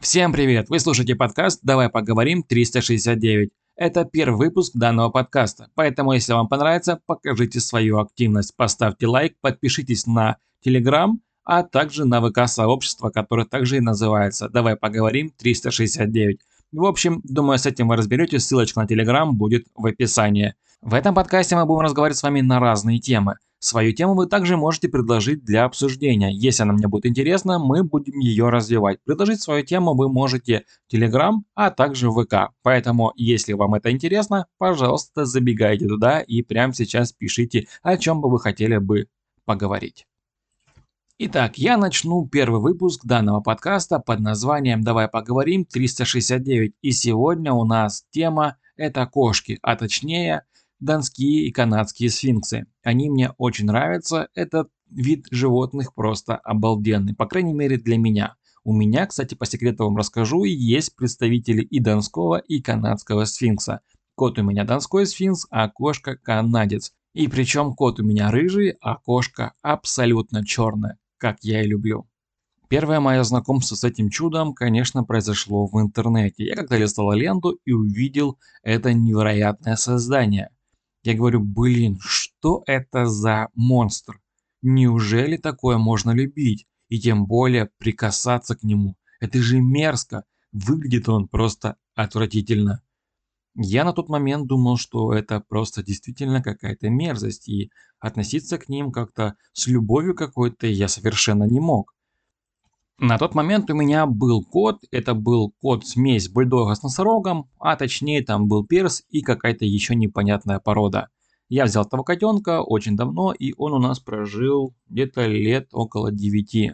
Всем привет! Вы слушаете подкаст «Давай поговорим 369». Это первый выпуск данного подкаста, поэтому если вам понравится, покажите свою активность, поставьте лайк, подпишитесь на Telegram, а также на ВК-сообщество, которое также и называется «Давай поговорим 369». В общем, думаю, с этим вы разберетесь, ссылочка на Telegram будет в описании. В этом подкасте мы будем разговаривать с вами на разные темы. Свою тему вы также можете предложить для обсуждения. Если она мне будет интересна, мы будем ее развивать. Предложить свою тему вы можете в Telegram, а также в ВК. Поэтому, если вам это интересно, пожалуйста, забегайте туда и прямо сейчас пишите, о чем бы вы хотели бы поговорить. Итак, я начну первый выпуск данного подкаста под названием «Давай поговорим 369». И сегодня у нас тема это кошки, а точнее донские и канадские сфинксы. Они мне очень нравятся, этот вид животных просто обалденный, по крайней мере для меня. У меня, кстати, по секрету вам расскажу, есть представители и донского, и канадского сфинкса. Кот у меня донской сфинкс, а кошка канадец. И причем кот у меня рыжий, а кошка абсолютно черная, как я и люблю. Первое мое знакомство с этим чудом, конечно, произошло в интернете. Я когда листал ленту и увидел это невероятное создание. Я говорю, блин, что это за монстр? Неужели такое можно любить? И тем более прикасаться к нему. Это же мерзко. Выглядит он просто отвратительно. Я на тот момент думал, что это просто действительно какая-то мерзость, и относиться к ним как-то с любовью какой-то я совершенно не мог. На тот момент у меня был кот, это был кот-смесь бульдога с носорогом, а точнее там был перс и какая-то еще непонятная порода. Я взял этого котенка очень давно, и он у нас прожил где-то лет около 9.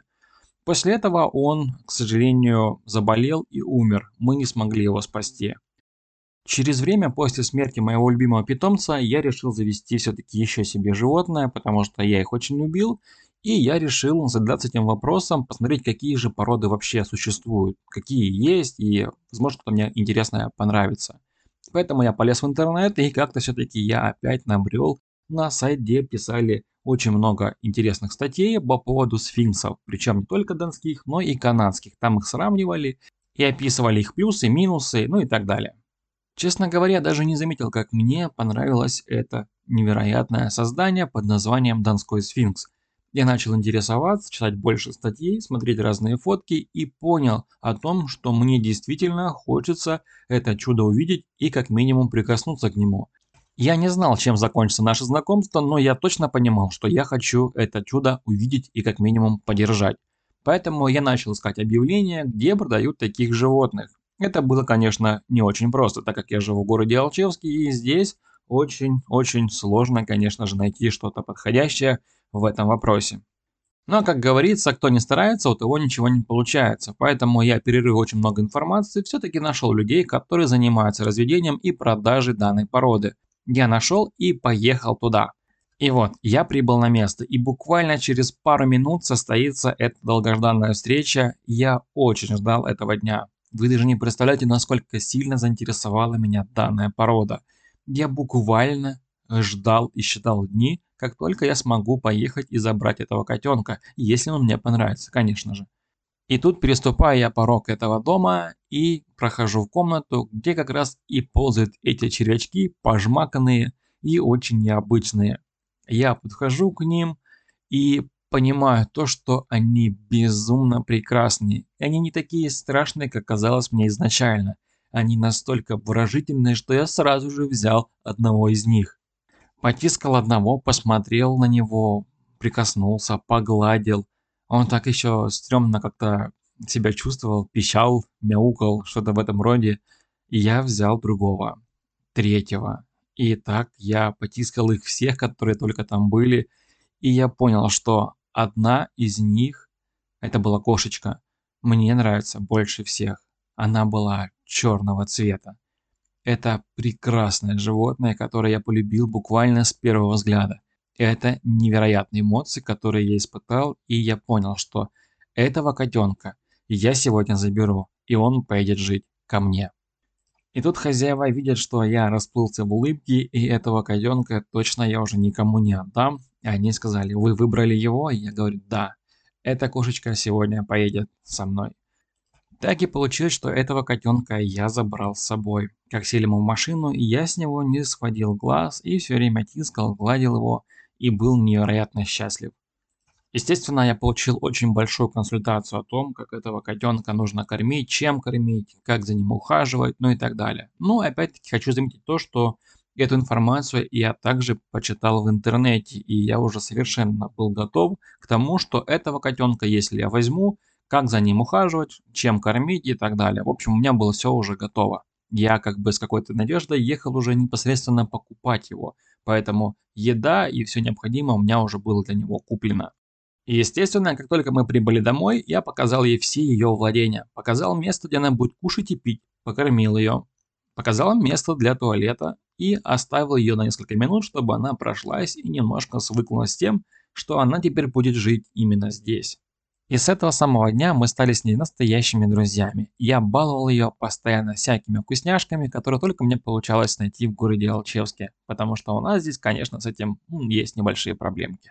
После этого он, к сожалению, заболел и умер, мы не смогли его спасти. Через время после смерти моего любимого питомца я решил завести все-таки еще себе животное, потому что я их очень любил, и я решил задаться этим вопросом, посмотреть, какие же породы вообще существуют, какие есть, и, возможно, что-то мне интересное понравится. Поэтому я полез в интернет, и как-то все-таки я опять набрел на сайт, где писали очень много интересных статей по поводу сфинксов, причем не только донских, но и канадских. Там их сравнивали и описывали их плюсы, минусы, ну и так далее. Честно говоря, даже не заметил, как мне понравилось это невероятное создание под названием Донской сфинкс. Я начал интересоваться, читать больше статей, смотреть разные фотки и понял о том, что мне действительно хочется это чудо увидеть и как минимум прикоснуться к нему. Я не знал, чем закончится наше знакомство, но я точно понимал, что я хочу это чудо увидеть и как минимум подержать. Поэтому я начал искать объявления, где продают таких животных. Это было, конечно, не очень просто, так как я живу в городе Алчевске, и здесь очень-очень сложно, конечно же, найти что-то подходящее в этом вопросе. Но, как говорится, кто не старается, у того ничего не получается. Поэтому я, перерыв очень много информации, все-таки нашел людей, которые занимаются разведением и продажей данной породы. Я нашел и поехал туда. И вот, я прибыл на место, и буквально через пару минут состоится эта долгожданная встреча. Я очень ждал этого дня. Вы даже не представляете, насколько сильно заинтересовала меня данная порода. Я буквально ждал и считал дни, как только я смогу поехать и забрать этого котенка, если он мне понравится, конечно же. И тут переступаю я порог этого дома и прохожу в комнату, где как раз и ползают эти червячки, пожмаканные и очень необычные. Я подхожу к ним и понимаю то, что они безумно прекрасные. И они не такие страшные, как казалось мне изначально. Они настолько выражительные, что я сразу же взял одного из них. Потискал одного, посмотрел на него, прикоснулся, погладил. Он так еще стрёмно как-то себя чувствовал, пищал, мяукал, что-то в этом роде. И я взял другого, третьего. И так я потискал их всех, которые только там были. И я понял, что одна из них, это была кошечка, мне нравится больше всех. Она была черного цвета. Это прекрасное животное, которое я полюбил буквально с первого взгляда. Это невероятные эмоции, которые я испытал, и я понял, что этого котенка я сегодня заберу, и он поедет жить ко мне. И тут хозяева видят, что я расплылся в улыбке, и этого котенка точно я уже никому не отдам. И они сказали, вы выбрали его? И я говорю, да, эта кошечка сегодня поедет со мной. Так и получилось, что этого котенка я забрал с собой. Как сели мы в машину, я с него не сводил глаз и все время тискал, гладил его и был невероятно счастлив. Естественно, я получил очень большую консультацию о том, как этого котенка нужно кормить, чем кормить, как за ним ухаживать, ну и так далее. Ну, опять-таки, хочу заметить то, что эту информацию я также почитал в интернете, и я уже совершенно был готов к тому, что этого котенка, если я возьму, как за ним ухаживать, чем кормить и так далее. В общем, у меня было все уже готово. Я как бы с какой-то надеждой ехал уже непосредственно покупать его. Поэтому еда и все необходимое у меня уже было для него куплено. И естественно, как только мы прибыли домой, я показал ей все ее владения. Показал место, где она будет кушать и пить. Покормил ее. Показал место для туалета и оставил ее на несколько минут, чтобы она прошлась и немножко свыклась с тем, что она теперь будет жить именно здесь. И с этого самого дня мы стали с ней настоящими друзьями. Я баловал ее постоянно всякими вкусняшками, которые только мне получалось найти в городе Алчевске, потому что у нас здесь, конечно, с этим есть небольшие проблемки.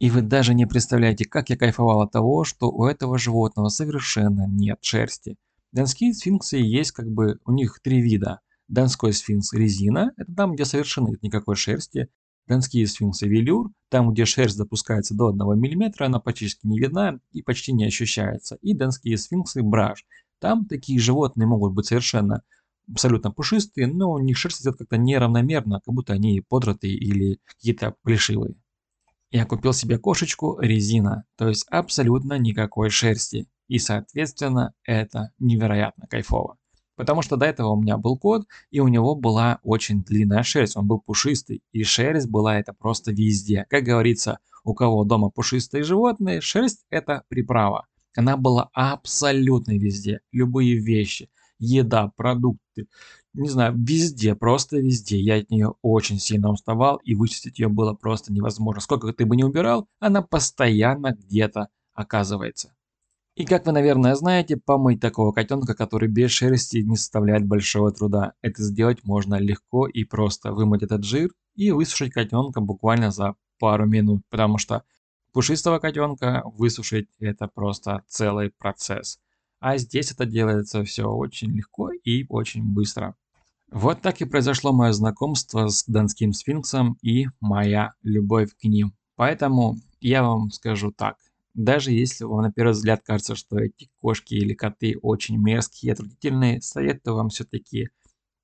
И вы даже не представляете, как я кайфовал от того, что у этого животного совершенно нет шерсти. Донские сфинксы есть как бы, у них три вида. Донской сфинкс резина, это там, где совершенно нет никакой шерсти. Донские сфинксы велюр, там где шерсть допускается до 1 мм, она практически не видна и почти не ощущается. И донские сфинксы браш, там такие животные могут быть совершенно абсолютно пушистые, но у них шерсть идет как-то неравномерно, как будто они подротые или какие-то плешивые. Я купил себе кошечку резина, то есть абсолютно никакой шерсти. И соответственно это невероятно кайфово. Потому что до этого у меня был кот, и у него была очень длинная шерсть, он был пушистый, и шерсть была это просто везде. Как говорится, у кого дома пушистые животные, шерсть это приправа. Она была абсолютно везде, любые вещи, еда, продукты, не знаю, везде, просто везде. Я от нее очень сильно уставал, и вычистить ее было просто невозможно. Сколько ты бы не убирал, она постоянно где-то оказывается. И как вы, наверное, знаете, помыть такого котенка, который без шерсти, не составляет большого труда. Это сделать можно легко и просто. Вымыть этот жир и высушить котенка буквально за пару минут, потому что пушистого котенка высушить это просто целый процесс. А здесь это делается все очень легко и очень быстро. Вот так и произошло мое знакомство с Донским сфинксом и моя любовь к ним. Поэтому я вам скажу так. Даже если вам на первый взгляд кажется, что эти кошки или коты очень мерзкие и отвратительные, советую вам все-таки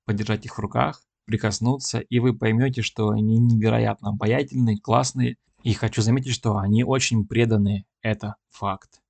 подержать их в руках, прикоснуться, и вы поймете, что они невероятно обаятельные, классные. И хочу заметить, что они очень преданные. Это факт.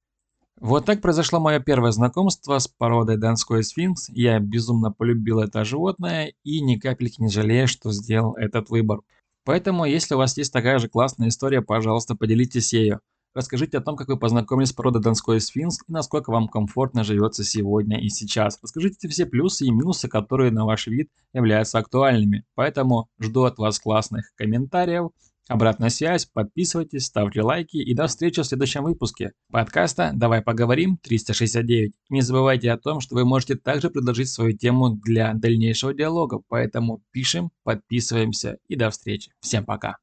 Вот так произошло мое первое знакомство с породой Донской сфинкс. Я безумно полюбил это животное и ни капельки не жалею, что сделал этот выбор. Поэтому, если у вас есть такая же классная история, пожалуйста, поделитесь ею. Расскажите о том, как вы познакомились с породой Донской сфинкс и насколько вам комфортно живется сегодня и сейчас. Расскажите все плюсы и минусы, которые на ваш вид являются актуальными. Поэтому жду от вас классных комментариев, обратная связь, подписывайтесь, ставьте лайки и до встречи в следующем выпуске подкаста «Давай поговорим 369». Не забывайте о том, что вы можете также предложить свою тему для дальнейшего диалога, поэтому пишем, подписываемся и до встречи. Всем пока!